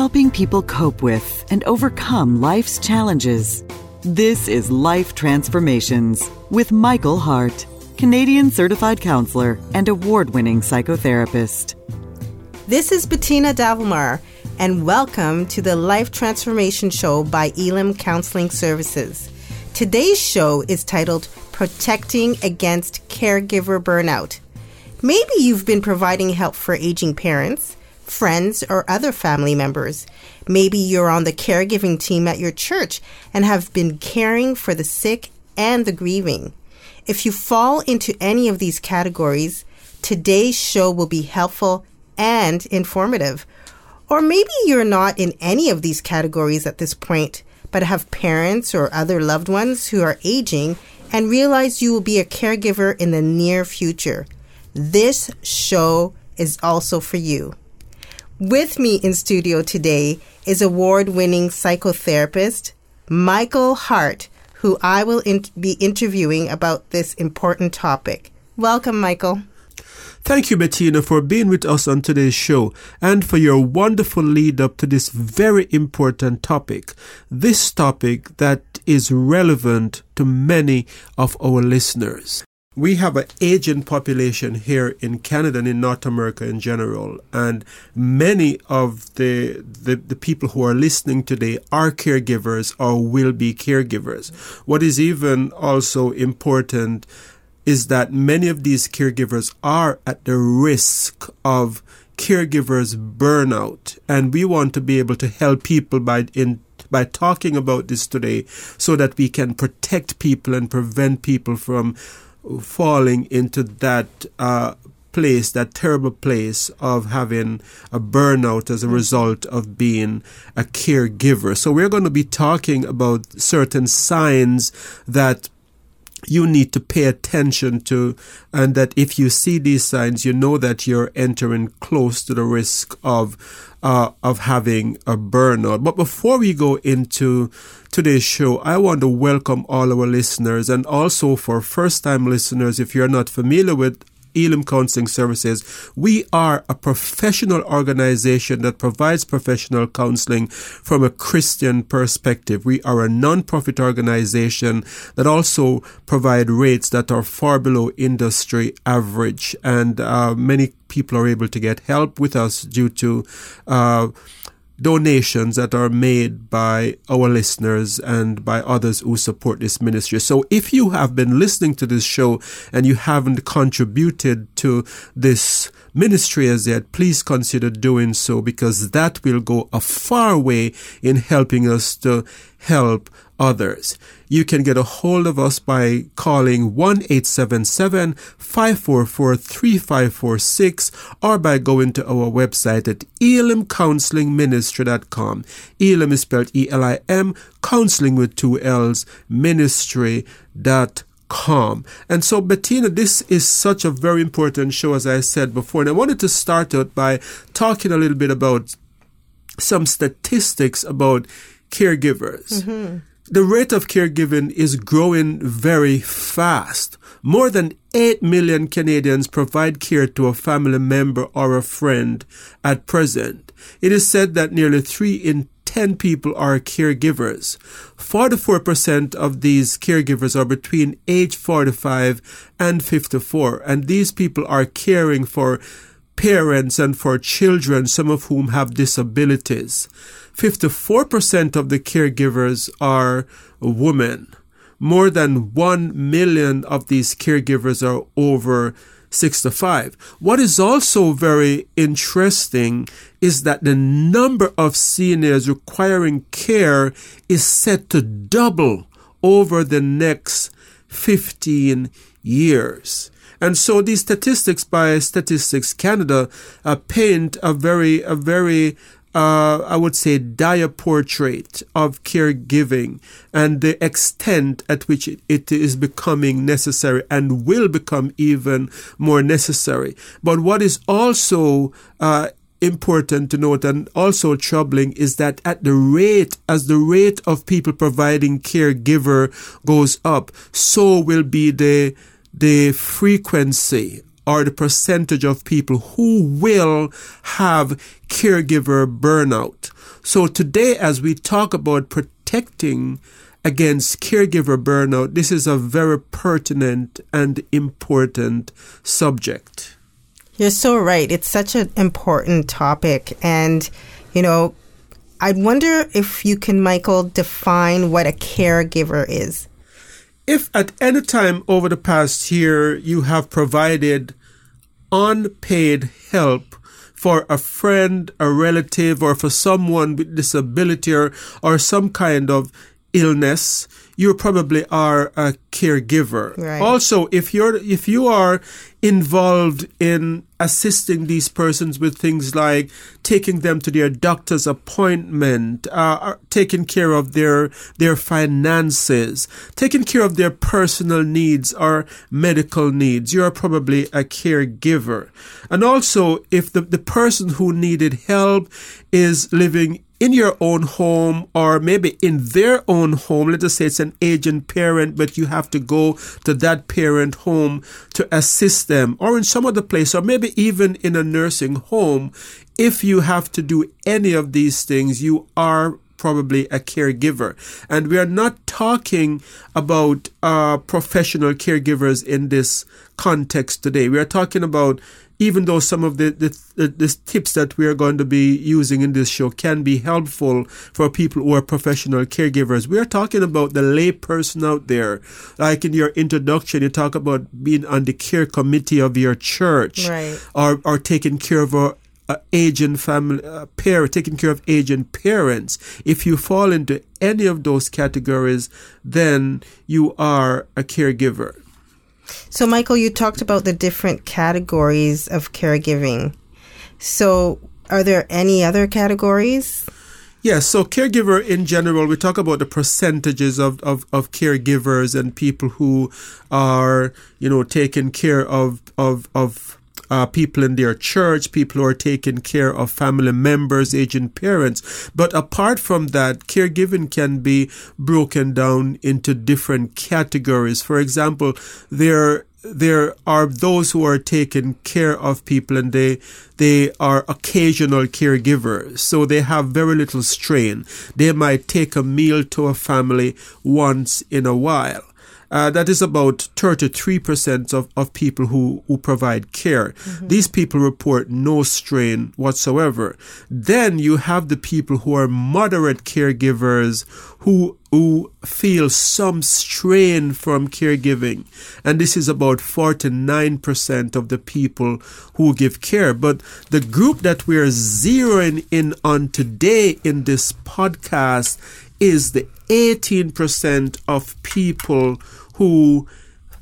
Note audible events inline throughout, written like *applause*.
helping people cope with and overcome life's challenges. This is Life Transformations with Michael Hart, Canadian certified counselor and award winning psychotherapist. This is Bettina Davelmar, and welcome to the Life Transformation Show by Elim Counseling Services. Today's show is titled Protecting Against Caregiver Burnout. Maybe you've been providing help for aging parents, friends, or other family members. Maybe you're on the caregiving team at your church and have been caring for the sick and the grieving. If you fall into any of these categories, today's show will be helpful and informative. Or maybe you're not in any of these categories at this point, but have parents or other loved ones who are aging and realize you will be a caregiver in the near future. This show is also for you. With me in studio today is award winning psychotherapist Michael Hart, who I will in- be interviewing about this important topic. Welcome, Michael. Thank you, Bettina, for being with us on today's show and for your wonderful lead up to this very important topic. This topic that is relevant to many of our listeners. We have an aging population here in Canada and in North America in general, and many of the, the, the people who are listening today are caregivers or will be caregivers. What is even also important is that many of these caregivers are at the risk of caregivers burnout and we want to be able to help people by in by talking about this today so that we can protect people and prevent people from falling into that uh, place, that terrible place of having a burnout as a result of being a caregiver. So we're going to be talking about certain signs that you need to pay attention to, and that if you see these signs, you know that you're entering close to the risk of uh, of having a burnout. But before we go into today's show, I want to welcome all our listeners, and also for first time listeners, if you're not familiar with Elim Counseling Services. We are a professional organization that provides professional counseling from a Christian perspective. We are a non-profit organization that also provide rates that are far below industry average, and uh, many people are able to get help with us due to uh, donations that are made by our listeners and by others who support this ministry. So if you have been listening to this show and you haven't contributed to this ministry as yet, please consider doing so because that will go a far way in helping us to help others. You can get a hold of us by calling 1-877-544-3546 or by going to our website at elimcounselingministry.com. Elim is spelled E-L-I-M, counseling with two L's, ministry.com calm. And so, Bettina, this is such a very important show, as I said before. And I wanted to start out by talking a little bit about some statistics about caregivers. Mm-hmm. The rate of caregiving is growing very fast. More than 8 million Canadians provide care to a family member or a friend at present. It is said that nearly 3 in 10 people are caregivers. 44% of these caregivers are between age 45 and 54, and these people are caring for parents and for children, some of whom have disabilities. 54% of the caregivers are women. More than 1 million of these caregivers are over 65. What is also very interesting is that the number of seniors requiring care is set to double over the next 15 years. And so these statistics by Statistics Canada uh, paint a very, a very uh, I would say, dire portrait of caregiving and the extent at which it, it is becoming necessary and will become even more necessary. But what is also uh, important to note and also troubling is that at the rate, as the rate of people providing caregiver goes up, so will be the the frequency or the percentage of people who will have caregiver burnout. So today, as we talk about protecting against caregiver burnout, this is a very pertinent and important subject. You're so right. It's such an important topic. And, you know, I wonder if you can, Michael, define what a caregiver is. If at any time over the past year you have provided unpaid help for a friend, a relative, or for someone with disability or, or some kind of illness, you probably are a caregiver. Right. Also, if you're if you are involved in assisting these persons with things like taking them to their doctor's appointment, uh, taking care of their their finances, taking care of their personal needs or medical needs, you are probably a caregiver. And also, if the, the person who needed help is living in your own home or maybe in their own home. Let us say it's an aging parent, but you have to go to that parent home to assist them or in some other place or maybe even in a nursing home. If you have to do any of these things, you are probably a caregiver. And we are not talking about uh, professional caregivers in this context today. We are talking about even though some of the, the, the, the, tips that we are going to be using in this show can be helpful for people who are professional caregivers, we are talking about the lay person out there. Like in your introduction, you talk about being on the care committee of your church right. or, or taking care of a, aging family, uh, parent, taking care of aging parents. If you fall into any of those categories, then you are a caregiver. So, Michael, you talked about the different categories of caregiving. So, are there any other categories? Yes, so caregiver in general, we talk about the percentages of, of, of caregivers and people who are, you know, taking care of, of, of uh, people in their church, people who are taking care of family members, aging parents. But apart from that, caregiving can be broken down into different categories. For example, there there are those who are taking care of people and they they are occasional caregivers so they have very little strain they might take a meal to a family once in a while uh, that is about 33% of, of people who, who provide care. Mm-hmm. These people report no strain whatsoever. Then you have the people who are moderate caregivers who who feel some strain from caregiving. And this is about 49% of the people who give care. But the group that we're zeroing in on today in this podcast is the 18% of people who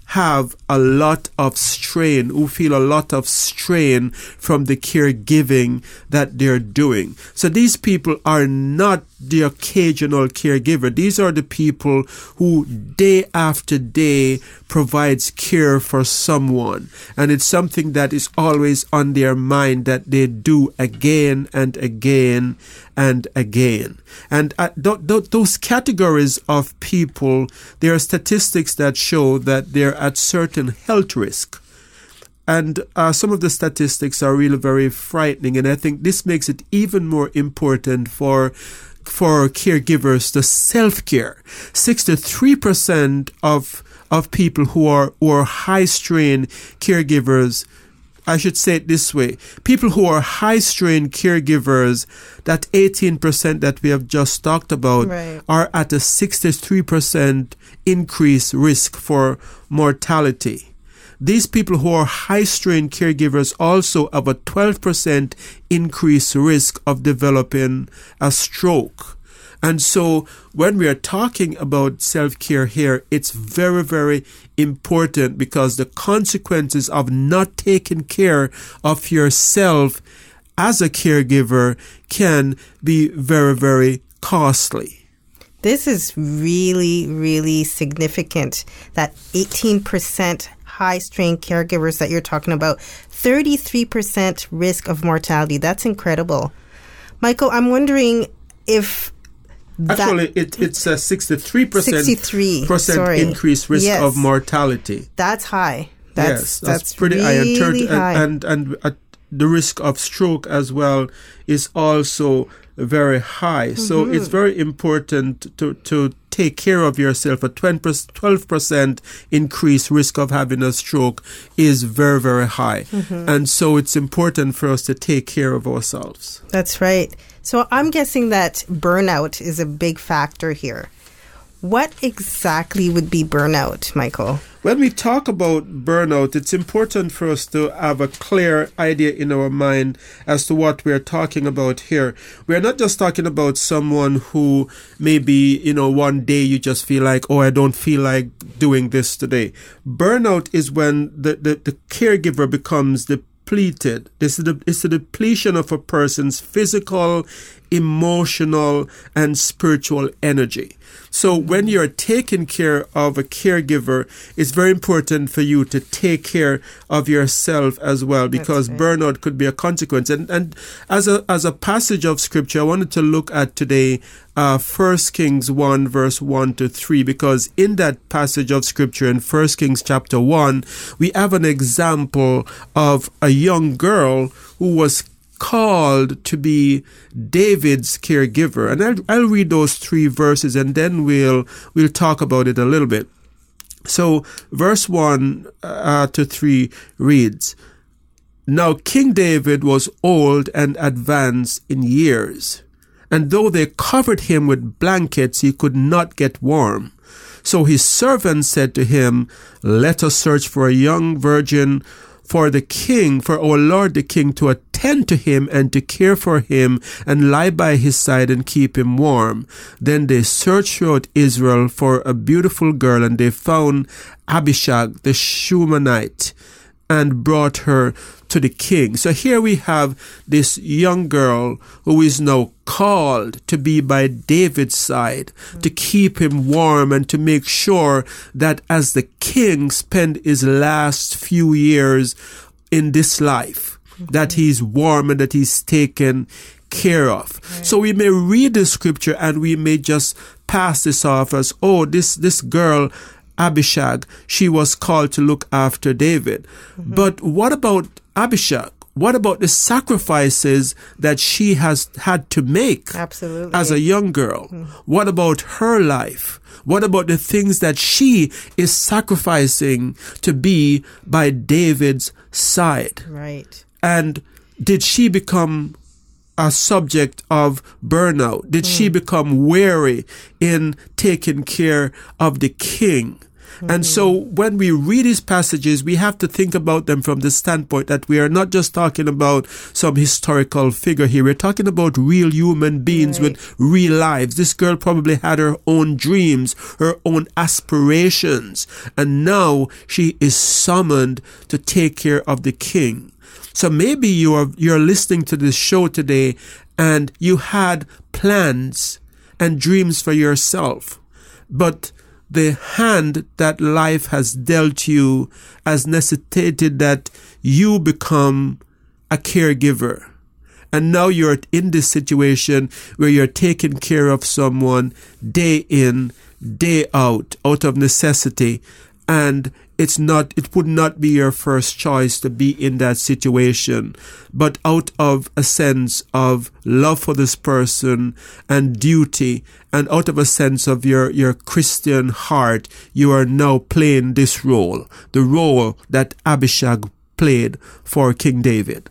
have a lot of strain, who feel a lot of strain from the caregiving that they're doing. So these people are not the occasional caregiver. These are the people who day after day provides care for someone. And it's something that is always on their mind that they do again and again and again. And uh, th- th- those categories of people, there are statistics that show that they're at certain health risk. And uh, some of the statistics are really very frightening. And I think this makes it even more important for for caregivers to self care. 63% of of people who are who are high strain caregivers I should say it this way. People who are high strain caregivers, that 18% that we have just talked about, right. are at a 63% increased risk for mortality. These people who are high strain caregivers also have a 12% increased risk of developing a stroke. And so when we are talking about self care here, it's very, very important because the consequences of not taking care of yourself as a caregiver can be very, very costly. This is really, really significant. That 18% high strain caregivers that you're talking about, 33% risk of mortality. That's incredible. Michael, I'm wondering if Actually, it, it's a 63%, 63 percent increased risk yes. of mortality. That's high. That's, yes, that's, that's pretty really high. And, high. and, and, and the risk of stroke as well is also very high. Mm-hmm. So it's very important to, to take care of yourself. A 12% increased risk of having a stroke is very, very high. Mm-hmm. And so it's important for us to take care of ourselves. That's right. So I'm guessing that burnout is a big factor here. What exactly would be burnout, Michael? When we talk about burnout, it's important for us to have a clear idea in our mind as to what we're talking about here. We're not just talking about someone who maybe, you know, one day you just feel like, oh, I don't feel like doing this today. Burnout is when the, the, the caregiver becomes depleted. This is the, it's the depletion of a person's physical, emotional, and spiritual energy. So when you're taking care of a caregiver, it's very important for you to take care of yourself as well because burnout could be a consequence. And and as a as a passage of scripture, I wanted to look at today uh, 1 Kings 1 verse 1 to 3 because in that passage of scripture in 1 Kings chapter 1 we have an example of a young girl who was called to be David's caregiver. And I'll, I'll read those three verses and then we'll, we'll talk about it a little bit. So verse 1 uh, to 3 reads, Now King David was old and advanced in years, and though they covered him with blankets, he could not get warm. So his servants said to him, Let us search for a young virgin for the king, for our Lord the king to to him and to care for him and lie by his side and keep him warm. Then they searched throughout Israel for a beautiful girl and they found Abishag the Shunammite and brought her to the king. So here we have this young girl who is now called to be by David's side, to keep him warm and to make sure that as the king spent his last few years in this life. That he's warm and that he's taken care of. Right. So we may read the scripture and we may just pass this off as, oh, this, this girl Abishag, she was called to look after David. Mm-hmm. But what about Abishag? What about the sacrifices that she has had to make Absolutely. as a young girl? Mm-hmm. What about her life? What about the things that she is sacrificing to be by David's side? Right. And did she become a subject of burnout? Did mm. she become weary in taking care of the king? And so when we read these passages, we have to think about them from the standpoint that we are not just talking about some historical figure here. We're talking about real human beings right. with real lives. This girl probably had her own dreams, her own aspirations, and now she is summoned to take care of the king. So maybe you are, you're listening to this show today and you had plans and dreams for yourself, but the hand that life has dealt you has necessitated that you become a caregiver. And now you're in this situation where you're taking care of someone day in, day out, out of necessity. And it's not it would not be your first choice to be in that situation. But out of a sense of love for this person and duty and out of a sense of your your christian heart you are now playing this role the role that abishag played for king david.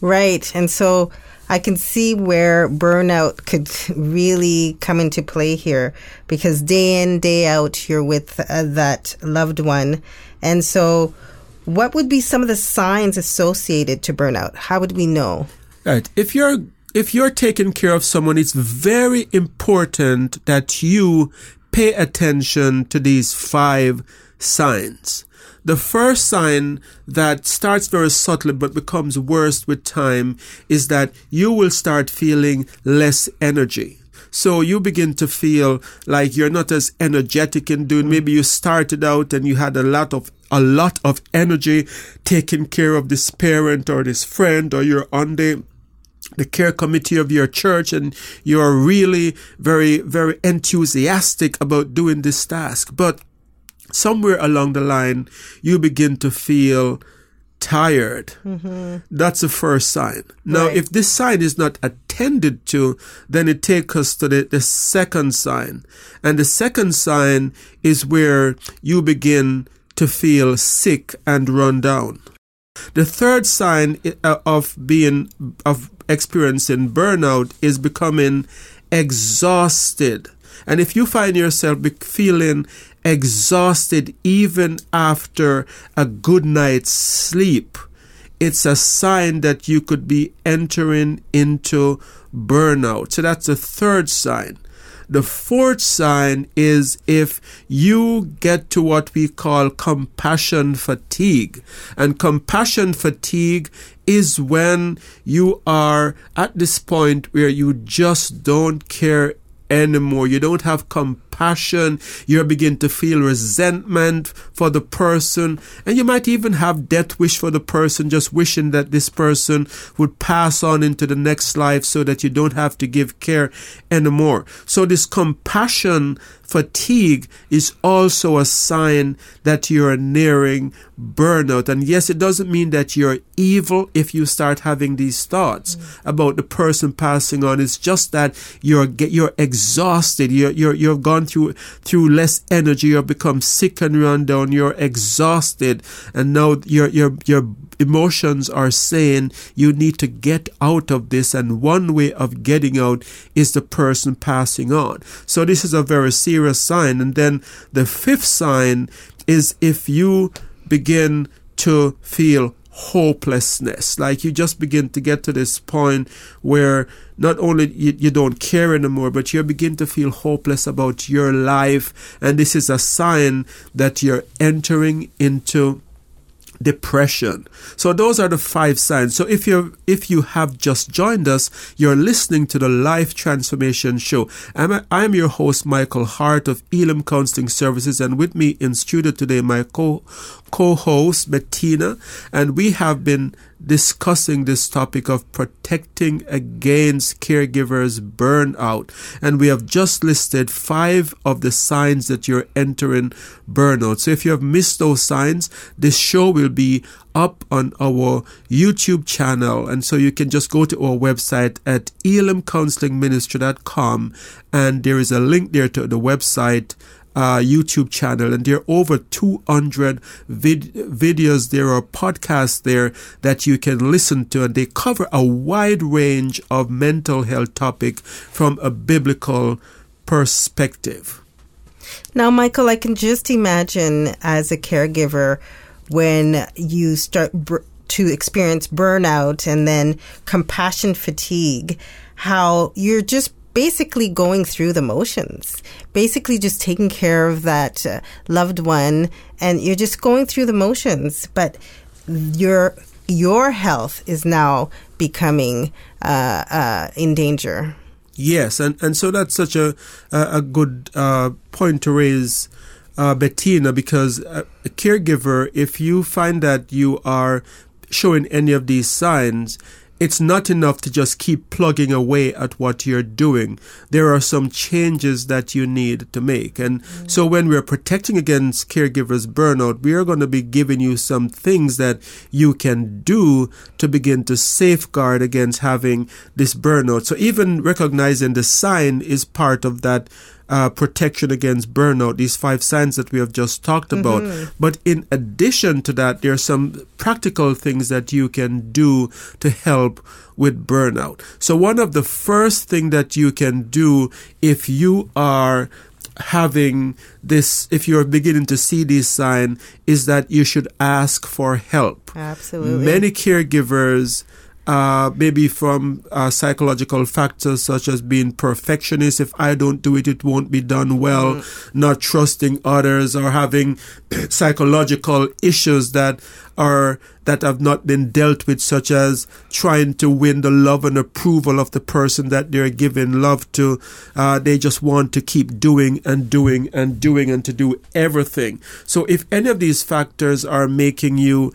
Right. And so I can see where burnout could really come into play here because day in, day out, you're with uh, that loved one. And so, what would be some of the signs associated to burnout? How would we know? Right. If you're if you're taking care of someone, it's very important that you pay attention to these five signs. The first sign that starts very subtly but becomes worse with time is that you will start feeling less energy. So you begin to feel like you're not as energetic in doing. Maybe you started out and you had a lot of a lot of energy taking care of this parent or this friend or you're on the the care committee of your church and you're really very very enthusiastic about doing this task but somewhere along the line, you begin to feel tired. That's the first sign. Now, Right. if this sign is not attended to, then it takes us to the, the second sign. And the second sign is where you begin to feel sick and run down. The third sign uh, of being of experiencing burnout is becoming exhausted. And if you find yourself feeling exhausted even after a good night's sleep, it's a sign that you could be entering into burnout. So that's the third sign. The fourth sign is if you get to what we call compassion fatigue. And compassion fatigue is when you are at this point where you just don't care anymore. You don't have compassion. You begin to feel resentment for the person. And you might even have death wish for the person, just wishing that this person would pass on into the next life so that you don't have to give care anymore. So this compassion fatigue is also a sign that you're nearing burnout. And yes, it doesn't mean that you're evil if you start having these thoughts about the person passing on. It's just that you're you're exhausted. You're, you're you've gone through through less energy. You've become sick and run down. You're exhausted, and now your your your emotions are saying you need to get out of this. And one way of getting out is the person passing on. So this is a very serious sign. And then the fifth sign is if you begin to feel hopelessness. Like you just begin to get to this point where not only you, you don't care anymore, but you begin to feel hopeless about your life. And this is a sign that you're entering into depression. So those are the five signs. So if you if you have just joined us, you're listening to the Life Transformation Show. I'm I'm your host Michael Hart of Elim Counseling Services, and with me in studio today my co co-host Bettina, and we have been discussing this topic of protecting against caregivers burnout. And we have just listed five of the signs that you're entering burnout. So if you have missed those signs this show will be up on our YouTube channel. And so you can just go to our website at elimcounselingministry.com and there is a link there to the website uh, YouTube channel, and there are over 200 vid- videos there are podcasts there that you can listen to, and they cover a wide range of mental health topic from a biblical perspective. Now, Michael, I can just imagine as a caregiver when you start br- to experience burnout and then compassion fatigue, how you're just basically going through the motions, basically just taking care of that uh, loved one, and you're just going through the motions. But your your health is now becoming uh, uh, in danger. Yes, and, and so that's such a a, good uh, point to raise, uh, Bettina, because a, a caregiver, if you find that you are showing any of these signs, it's not enough to just keep plugging away at what you're doing. There are some changes that you need to make. And mm. so when we're protecting against caregivers burnout, we are going to be giving you some things that you can do to begin to safeguard against having this burnout. So even recognizing the sign is part of that uh, protection against burnout, these five signs that we have just talked about. Mm-hmm. But in addition to that, there are some practical things that you can do to help with burnout. So one of the first thing that you can do if you are having this if you're beginning to see this sign is that you should ask for help absolutely many caregivers uh, maybe from uh, psychological factors such as being perfectionist. If I don't do it, it won't be done well. Mm. Not trusting others or having *clears throat* psychological issues that are that have not been dealt with, such as trying to win the love and approval of the person that they're giving love to. Uh, they just want to keep doing and doing and doing and to do everything. So if any of these factors are making you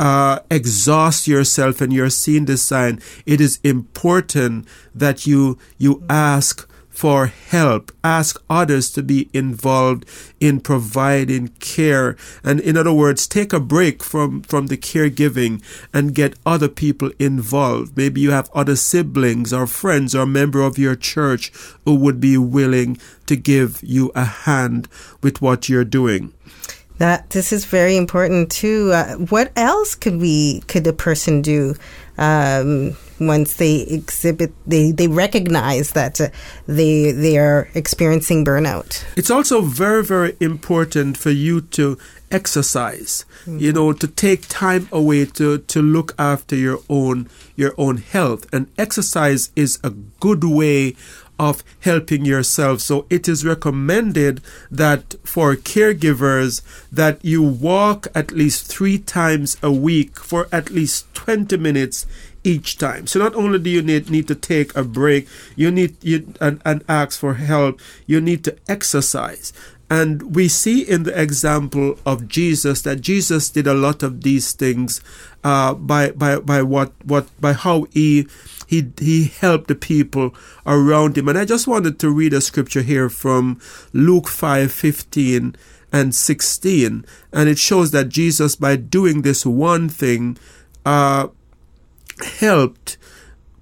uh, exhaust yourself and you're seeing this sign, it is important that you you ask for help. Ask others to be involved in providing care. And in other words, take a break from, from the caregiving and get other people involved. Maybe you have other siblings or friends or member of your church who would be willing to give you a hand with what you're doing. That this is very important too. Uh, what else could we could a person do um, once they exhibit they, they recognize that uh, they they are experiencing burnout? It's also very very important for you to exercise. Mm-hmm. You know, to take time away to to look after your own your own health, and exercise is a good way of helping yourself. So it is recommended that for caregivers that you walk at least three times a week for at least 20 minutes each time. So not only do you need, need to take a break, you need you and, and ask for help, you need to exercise. And we see in the example of Jesus that Jesus did a lot of these things uh, by by by what what by how he he he helped the people around him. And I just wanted to read a scripture here from Luke five fifteen and 16 and it shows that jesus by doing this one thing uh, helped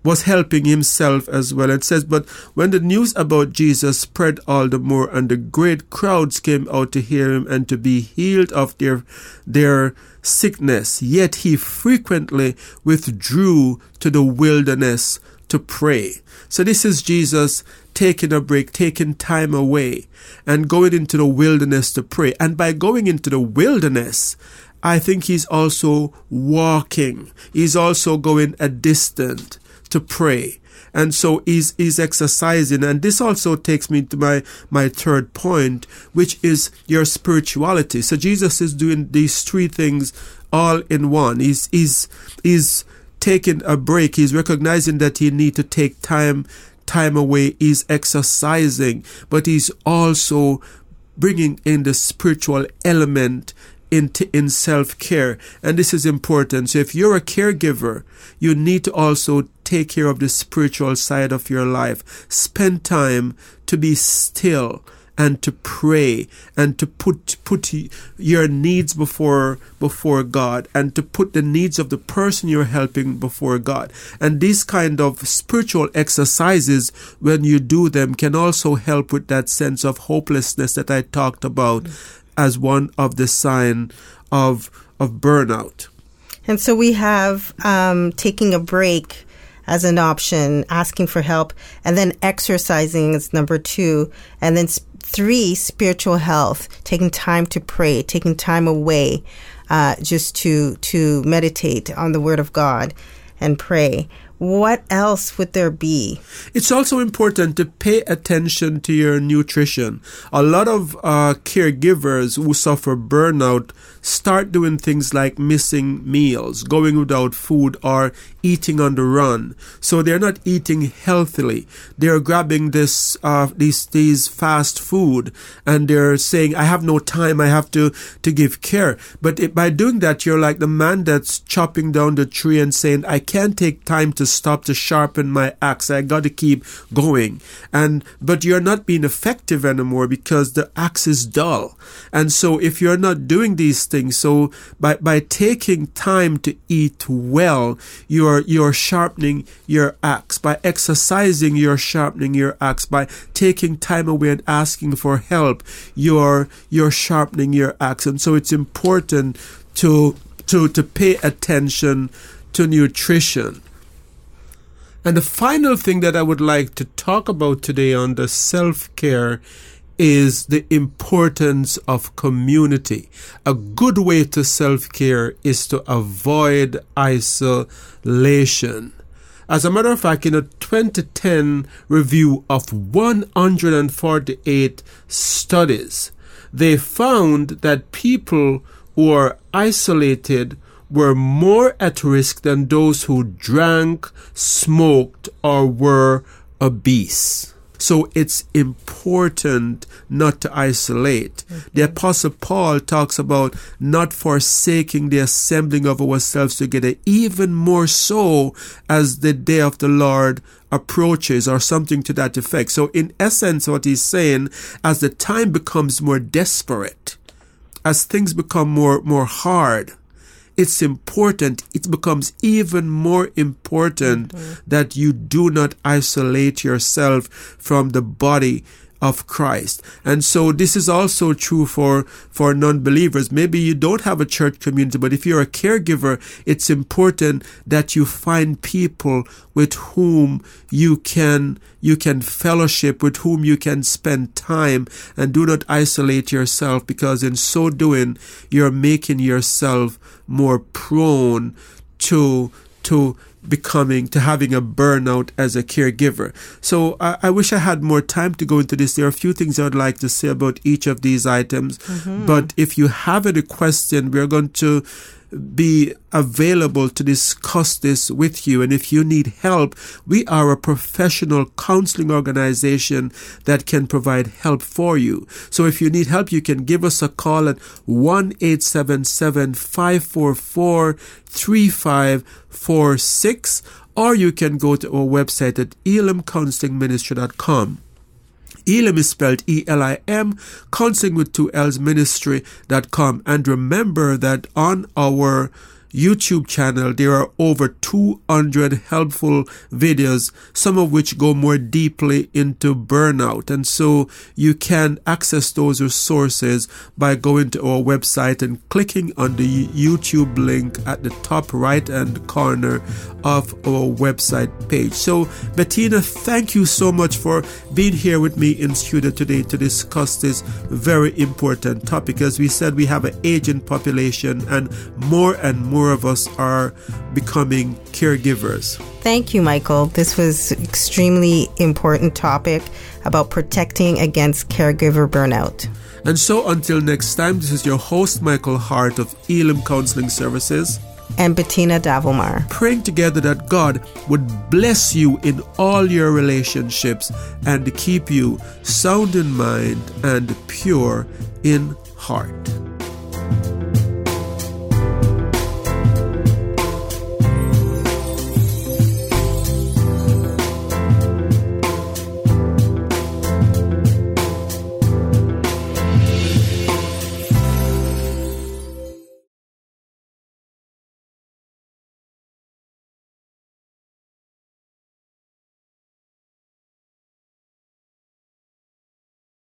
was helping himself as well. It says, But when the news about Jesus spread all the more, and the great crowds came out to hear him and to be healed of their, their sickness, yet he frequently withdrew to the wilderness to pray. So this is Jesus taking a break, taking time away, and going into the wilderness to pray. And by going into the wilderness, I think he's also walking. He's also going a distant to pray. And so he's, he's exercising. And this also takes me to my, my third point, which is your spirituality. So Jesus is doing these three things all in one. He's, he's, he's taking a break. He's recognizing that he need to take time, time away. He's exercising, but he's also bringing in the spiritual element in, t- in self care. And this is important. So if you're a caregiver, you need to also take care of the spiritual side of your life. Spend time to be still and to pray and to put put your needs before before God and to put the needs of the person you're helping before God. And these kind of spiritual exercises when you do them can also help with that sense of hopelessness that I talked about. As one of the sign of of burnout. And so we have um, taking a break as an option, asking for help, and then exercising is number two, and then sp- three, spiritual health, taking time to pray, taking time away, uh, just to to meditate on the Word of God and pray what else would there be? It's also important to pay attention to your nutrition. A lot of uh, caregivers who suffer burnout start doing things like missing meals, going without food, or eating on the run. So they're not eating healthily. They're grabbing this, uh, these, these fast food and they're saying, I have no time. I have to, to give care. But it, by doing that, you're like the man that's chopping down the tree and saying, I can't take time to stop to sharpen my axe. I got to keep going. And, but you're not being effective anymore because the axe is dull. And so if you're not doing these things, so by, by taking time to eat well, you're, you're sharpening your axe. By exercising, you're sharpening your axe. By taking time away and asking for help, you're, you're sharpening your axe. And so it's important to, to, to pay attention to nutrition. And the final thing that I would like to talk about today on the self care is the importance of community. A good way to self care is to avoid isolation. As a matter of fact, in a 2010 review of 148 studies, they found that people who are isolated were more at risk than those who drank, smoked, or were obese. So it's important not to isolate. Mm-hmm. The Apostle Paul talks about not forsaking the assembling of ourselves together, even more so as the day of the Lord approaches or something to that effect. So in essence, what he's saying, as the time becomes more desperate, as things become more, more hard, it's important, it becomes even more important mm-hmm. that you do not isolate yourself from the body of Christ. And so this is also true for, for non-believers. Maybe you don't have a church community, but if you're a caregiver, it's important that you find people with whom you can, you can fellowship, with whom you can spend time and do not isolate yourself because in so doing, you're making yourself more prone to, to, becoming to having a burnout as a caregiver. So I, I, wish I had more time to go into this. There are a few things I would like to say about each of these items. Mm-hmm. But if you have any question, we're going to be available to discuss this with you. And if you need help, we are a professional counseling organization that can provide help for you. So if you need help, you can give us a call at 1 544 3546 or you can go to our website at elimcounselingministry.com. Elim is spelled E-L-I-M, counseling with two L's ministry.com. And remember that on our YouTube channel, there are over 200 helpful videos, some of which go more deeply into burnout. And so you can access those resources by going to our website and clicking on the YouTube link at the top right hand corner of our website page. So, Bettina, thank you so much for being here with me in studio today to discuss this very important topic. As we said, we have an aging population and more and more more of us are becoming caregivers. Thank you, Michael. This was extremely important topic about protecting against caregiver burnout. And so until next time, this is your host, Michael Hart of Elim Counseling Services. And Bettina Davomar. Praying together that God would bless you in all your relationships and keep you sound in mind and pure in heart.